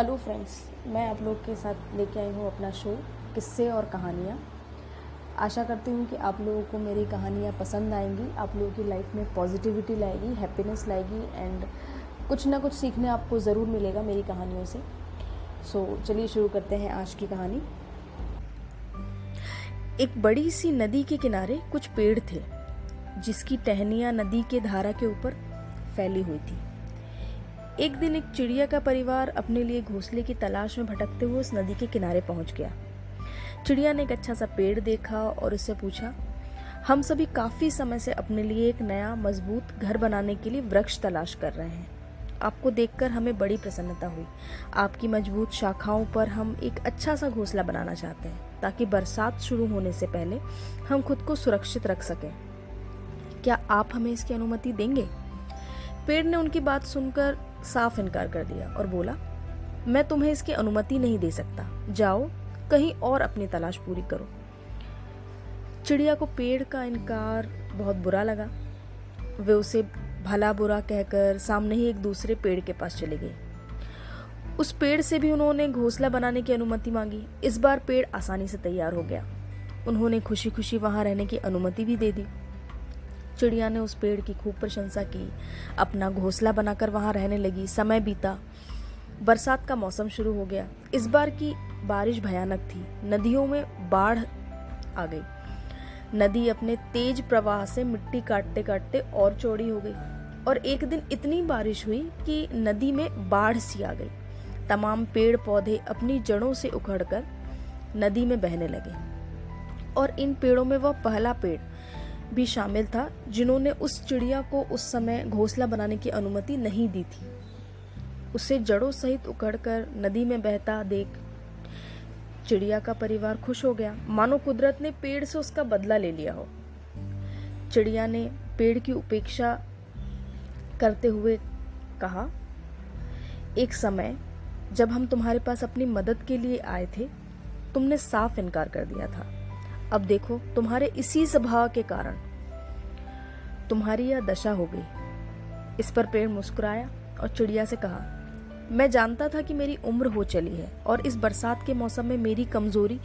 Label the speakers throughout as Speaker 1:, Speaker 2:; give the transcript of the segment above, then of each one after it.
Speaker 1: Hello friends मैं आप लोग के साथ लेके आई हूँ अपना शो किस्से और कहानियाँ। आशा करती हूँ कि आप लोगों को मेरी कहानियाँ पसंद आएँगी आप लोगों की लाइफ में पॉजिटिविटी लाएगी हैप्पीनेस लाएगी एंड कुछ ना कुछ सीखने आपको ज़रूर मिलेगा मेरी कहानियों से सो। So, चलिए शुरू करते हैं आज की कहानी। एक बड़ी सी नदी के किनारे कुछ पेड़ थे जिसकी टहनियाँ नदी के धारा के ऊपर फैली हुई थी। एक दिन एक चिड़िया का परिवार अपने लिए घोंसले की तलाश में भटकते हुए उस नदी के किनारे पहुँच गया। चिड़िया ने एक अच्छा सा पेड़ देखा और उससे पूछा, हम सभी काफ़ी समय से अपने लिए एक नया, मज़बूत घर बनाने के लिए वृक्ष तलाश कर रहे हैं। आपको देखकर हमें बड़ी प्रसन्नता हुई। आपकी मज़बूत शाखाओं पर हम एक अच्छा सा घोंसला बनाना चाहते हैं, ताकि बरसात शुरू होने से पहले हम खुद को सुरक्षित रख सकें। क्या आप हमें इसकी अनुमति देंगे? पेड़ ने उनकी बात सुनकर साफ़ इनकार कर दिया और बोला, मैं तुम्हें इसकी अनुमति नहीं दे सकता। जाओ, कहीं और अपनी तलाश पूरी करो। चिड़िया को पेड़ का इनकार बहुत बुरा लगा। वे उसे भला बुरा कहकर सामने ही एक दूसरे पेड़ के पास चले गए। उस पेड़ से भी उन्होंने घोंसला बनाने की अनुमति मांगी। इस बार पेड़ आसानी से तैयार हो गया। उन्होंने खुशी खुशी वहाँ रहने की अनुमति भी दे दी। चिड़िया ने उस पेड़ की खूब प्रशंसा की। अपना घोंसला बनाकर वहाँ रहने लगी। समय बीता। बरसात का मौसम शुरू हो गया। इस बार की बारिश भयानक थी। नदियों में बाढ़ आ गई। नदी अपने तेज प्रवाह से मिट्टी काटते काटते और चौड़ी हो गई। और एक दिन इतनी बारिश हुई कि नदी में बाढ़ सी आ गई। तमाम पेड़ पौधे अपनी जड़ों से उखड़कर नदी में बहने लगे। और इन पेड़ों में वह पहला पेड़ भी शामिल था, जिन्होंने उस चिड़िया को उस समय घोंसला बनाने की अनुमति नहीं दी थी। उसे जड़ों सहित उकड़कर नदी में बहता देख चिड़िया का परिवार खुश हो गया। मानो कुदरत ने पेड़ से उसका बदला ले लिया हो। चिड़िया ने पेड़ की उपेक्षा करते हुए कहा, एक समय जब हम तुम्हारे पास अपनी मदद के लिए आए थे, तुमने साफ़ इनकार कर दिया था। अब देखो, तुम्हारे इसी स्वभाव के कारण। तुम्हारी यह दशा हो गई। इस पर पेड़ मुस्कुराया और चिड़िया से कहा, मैं जानता था कि मेरी उम्र हो चली है और इस बरसात के मौसम में मेरी कमज़ोरी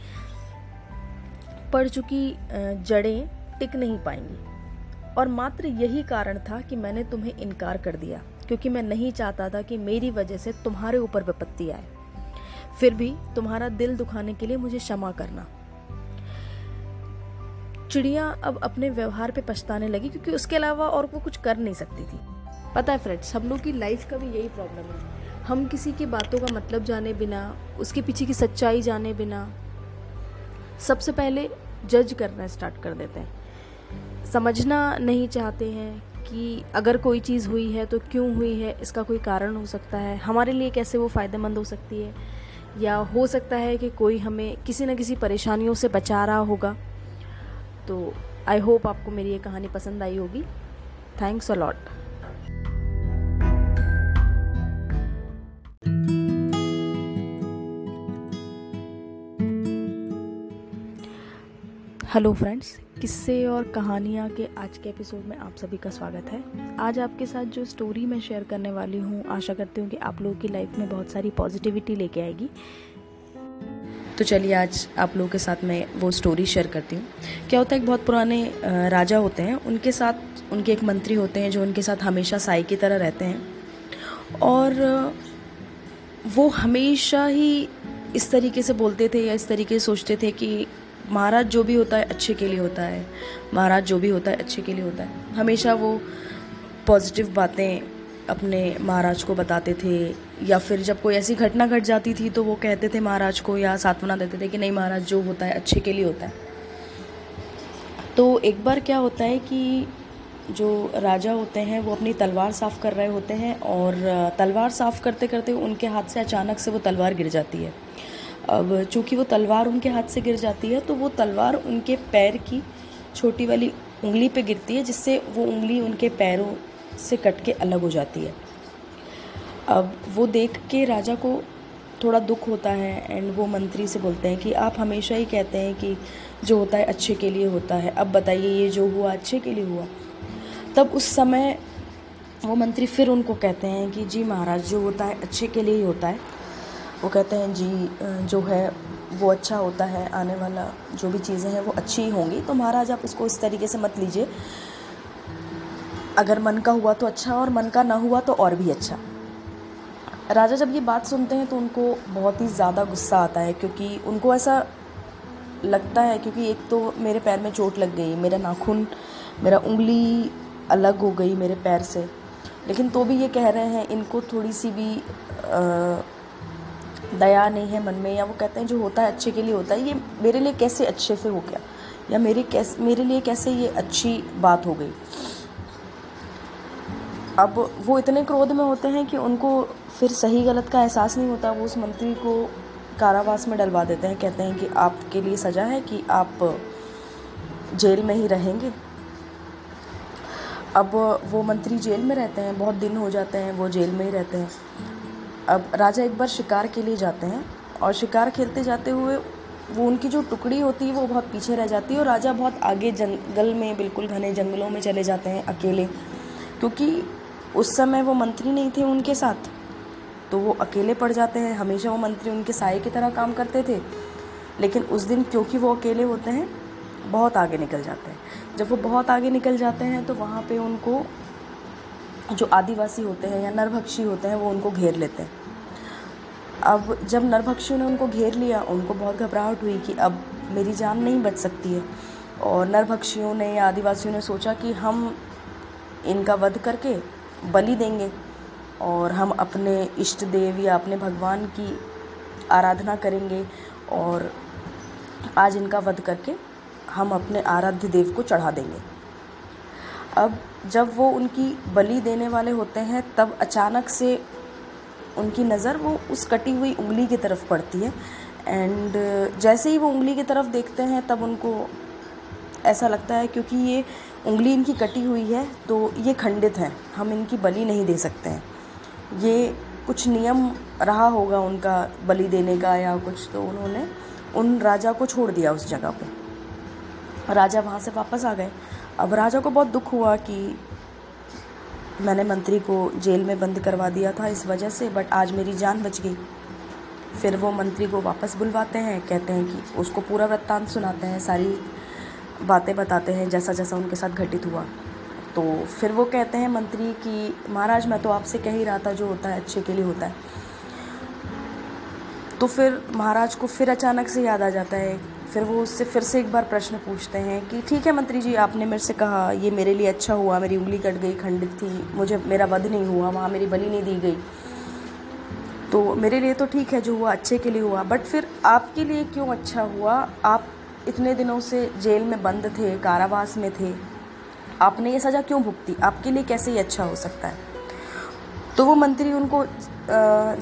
Speaker 1: पड़ चुकी जड़ें टिक नहीं पाएँगी। और मात्र यही कारण था कि मैंने तुम्हें इनकार कर दिया, क्योंकि मैं नहीं चाहता था कि मेरी वजह से तुम्हारे ऊपर विपत्ति आए। फिर भी तुम्हारा दिल दुखाने के लिए मुझे क्षमा करना। चिड़िया अब अपने व्यवहार पे पछताने लगी क्योंकि उसके अलावा और वो कुछ कर नहीं सकती थी। पता है फ्रेंड्स हम लोग की लाइफ का भी यही प्रॉब्लम है। हम किसी की बातों का मतलब जाने बिना, उसके पीछे की सच्चाई जाने बिना, सबसे पहले जज करना स्टार्ट कर देते हैं। समझना नहीं चाहते हैं कि अगर कोई चीज़ हुई है तो क्यों हुई है, इसका कोई कारण हो सकता है। हमारे लिए कैसे वो फ़ायदेमंद हो सकती है? या हो सकता है कि कोई हमें किसी न किसी परेशानियों से बचा रहा होगा? तो आई होप आपको मेरी ये कहानी पसंद आई होगी। थैंक्स अलॉट हेलो फ्रेंड्स किस्से और कहानियाँ के आज के एपिसोड में आप सभी का स्वागत है। आज आपके साथ जो स्टोरी मैं शेयर करने वाली हूँ, आशा करती हूँ कि आप लोगों की लाइफ में बहुत सारी पॉजिटिविटी लेके आएगी। तो चलिए आज आप लोगों के साथ मैं वो स्टोरी शेयर करती हूँ। क्या होता है, एक बहुत पुराने राजा होते हैं, उनके साथ, उनके एक मंत्री होते हैं जो उनके साथ हमेशा साई की तरह रहते हैं। और वो हमेशा ही इस तरीके से बोलते थे या इस तरीके से सोचते थे कि महाराज जो भी होता है, अच्छे के लिए होता है। महाराज जो भी होता है, अच्छे के लिए होता है। हमेशा वो पॉजिटिव बातें अपने महाराज को बताते थे या फिर जब कोई ऐसी घटना घट जाती थी तो वो कहते थे महाराज को या सांत्वना देते थे कि नहीं महाराज, जो होता है, अच्छे के लिए होता है। तो एक बार क्या होता है कि जो राजा होते हैं, वो अपनी तलवार साफ़ कर रहे होते हैं और तलवार साफ़ करते करते उनके हाथ से अचानक से वो तलवार गिर जाती है। अब चूँकि वो तलवार उनके हाथ से गिर जाती है तो वो तलवार उनके पैर की छोटी वाली उंगली पे गिरती है, जिससे वो उंगली उनके पैरों से कट के अलग हो जाती है। अब वो देख के राजा को थोड़ा दुख होता है एंड वो मंत्री से बोलते हैं कि आप हमेशा ही कहते हैं कि जो होता है अच्छे के लिए होता है। अब बताइए ये जो हुआ अच्छे के लिए हुआ। तब उस समय वो मंत्री फिर उनको कहते हैं कि जी महाराज, जो होता है अच्छे के लिए ही होता है। वो कहते हैं, जी जो है वो अच्छा होता है, आने वाला जो भी चीज़ें हैं वो अच्छी ही होंगी। तो महाराज, आप इसको इस तरीके से मत लीजिए। अगर मन का हुआ तो अच्छा और मन का ना हुआ तो और भी अच्छा। राजा जब ये बात सुनते हैं तो उनको बहुत ही ज़्यादा गुस्सा आता है क्योंकि उनको ऐसा लगता है क्योंकि एक तो मेरे पैर में चोट लग गई मेरा नाखून मेरा उंगली अलग हो गई मेरे पैर से। लेकिन तो भी ये कह रहे हैं इनको थोड़ी सी भी आ, दया नहीं है मन में या वो कहते हैं जो होता है अच्छे के लिए होता है ये मेरे लिए कैसे अच्छे से हो गया? या मेरे कैसे मेरे लिए कैसे ये अच्छी बात हो गई? अब वो इतने क्रोध में होते हैं कि उनको फिर सही गलत का एहसास नहीं होता, वो उस मंत्री को कारावास में डलवा देते हैं, कहते हैं कि आपके लिए सज़ा है कि आप जेल में ही रहेंगे। अब वो मंत्री जेल में रहते हैं, बहुत दिन हो जाते हैं, वो जेल में ही रहते हैं। अब राजा एक बार शिकार के लिए जाते हैं और शिकार खेलते जाते हुए वो उनकी जो टुकड़ी होती है, वो बहुत पीछे रह जाती है और राजा बहुत आगे जंगल में, बिल्कुल घने जंगलों में चले जाते हैं अकेले। क्योंकि उस समय वो मंत्री नहीं थे उनके साथ। तो वो अकेले पड़ जाते हैं। हमेशा वो मंत्री उनके साय की तरह काम करते थे। लेकिन उस दिन क्योंकि वो अकेले होते हैं, बहुत आगे निकल जाते हैं। जब वो बहुत आगे निकल जाते हैं तो वहाँ पे उनको जो आदिवासी होते हैं या नरभक्षी होते हैं, वो उनको घेर लेते हैं। अब जब नरभक्षियों ने उनको घेर लिया, उनको बहुत घबराहट हुई कि अब मेरी जान नहीं बच सकती है। और नरभक्षियों ने या आदिवासियों ने सोचा कि हम इनका वध करके बलि देंगे। और हम अपने इष्ट देव या अपने भगवान की आराधना करेंगे और आज इनका वध करके हम अपने आराध्य देव को चढ़ा देंगे। अब जब वो उनकी बलि देने वाले होते हैं, तब अचानक से उनकी नज़र वो उस कटी हुई उंगली की तरफ़ पड़ती है। एंड जैसे ही वो उंगली की तरफ़ देखते हैं, तब उनको ऐसा लगता है क्योंकि ये उंगली इनकी कटी हुई है तो ये खंडित है, हम इनकी बलि नहीं दे सकते हैं। ये कुछ नियम रहा होगा उनका बलि देने का या कुछ तो उन्होंने उन राजा को छोड़ दिया उस जगह पे। राजा वहाँ से वापस आ गए। अब राजा को बहुत दुख हुआ कि मैंने मंत्री को जेल में बंद करवा दिया था इस वजह से बट आज मेरी जान बच गई। फिर वो मंत्री को वापस बुलवाते हैं, कहते हैं कि उसको पूरा वृत्तांत सुनाते हैं, सारी बातें बताते हैं जैसा जैसा उनके साथ घटित हुआ। तो फिर वो कहते हैं, मंत्री कि, महाराज मैं तो आपसे कह ही रहा था जो होता है, अच्छे के लिए होता है। तो फिर महाराज को फिर अचानक से याद आ जाता है। फिर वो उससे फिर से एक बार प्रश्न पूछते हैं कि, ठीक है मंत्री जी, आपने मेरे से कहा, ये मेरे लिए अच्छा हुआ, मेरी उंगली कट गई, खंडित थी, मुझे मेरा वध नहीं हुआ, वहाँ मेरी बलि नहीं दी गई। तो मेरे लिए तो ठीक है जो हुआ, अच्छे के लिए हुआ, बट फिर आपके लिए क्यों अच्छा हुआ? आप इतने दिनों से जेल में बंद थे, कारावास में थे आपने ये सज़ा क्यों भुगती? आपके लिए कैसे ये अच्छा हो सकता है? तो वो मंत्री उनको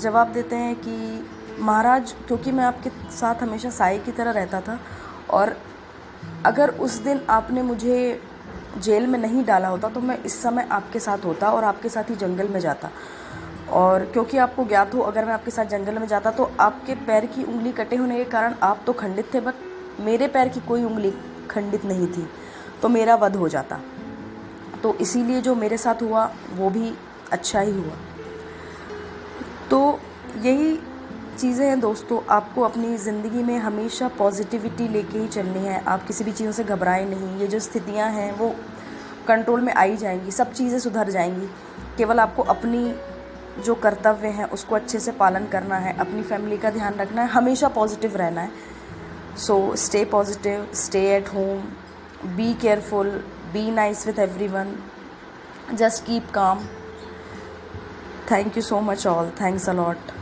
Speaker 1: जवाब देते हैं कि, महाराज, क्योंकि मैं आपके साथ हमेशा साय की तरह रहता था और अगर उस दिन आपने मुझे जेल में नहीं डाला होता तो मैं इस समय आपके साथ होता और आपके साथ ही जंगल में जाता। और क्योंकि आपको ज्ञात हो, अगर मैं आपके साथ जंगल में जाता तो आपके पैर की उंगली कटे होने के कारण आप तो खंडित थे, बट मेरे पैर की कोई उंगली खंडित नहीं थी तो मेरा वध हो जाता। तो इसीलिए जो मेरे साथ हुआ, वो भी अच्छा ही हुआ। तो यही चीज़ें हैं दोस्तों, आपको अपनी ज़िंदगी में हमेशा पॉजिटिविटी लेके ही चलनी है। आप किसी भी चीज़ों से घबराएँ नहीं, ये जो स्थितियाँ हैं, वो कंट्रोल में आई जाएँगी, सब चीज़ें सुधर जाएँगी। केवल आपको अपनी जो कर्तव्य हैं, उसको अच्छे से पालन करना है, अपनी फैमिली का ध्यान रखना है, हमेशा पॉजिटिव रहना है। So stay positive stay at home be careful be nice with everyone. Just keep calm. Thank you so much all. Thanks a lot.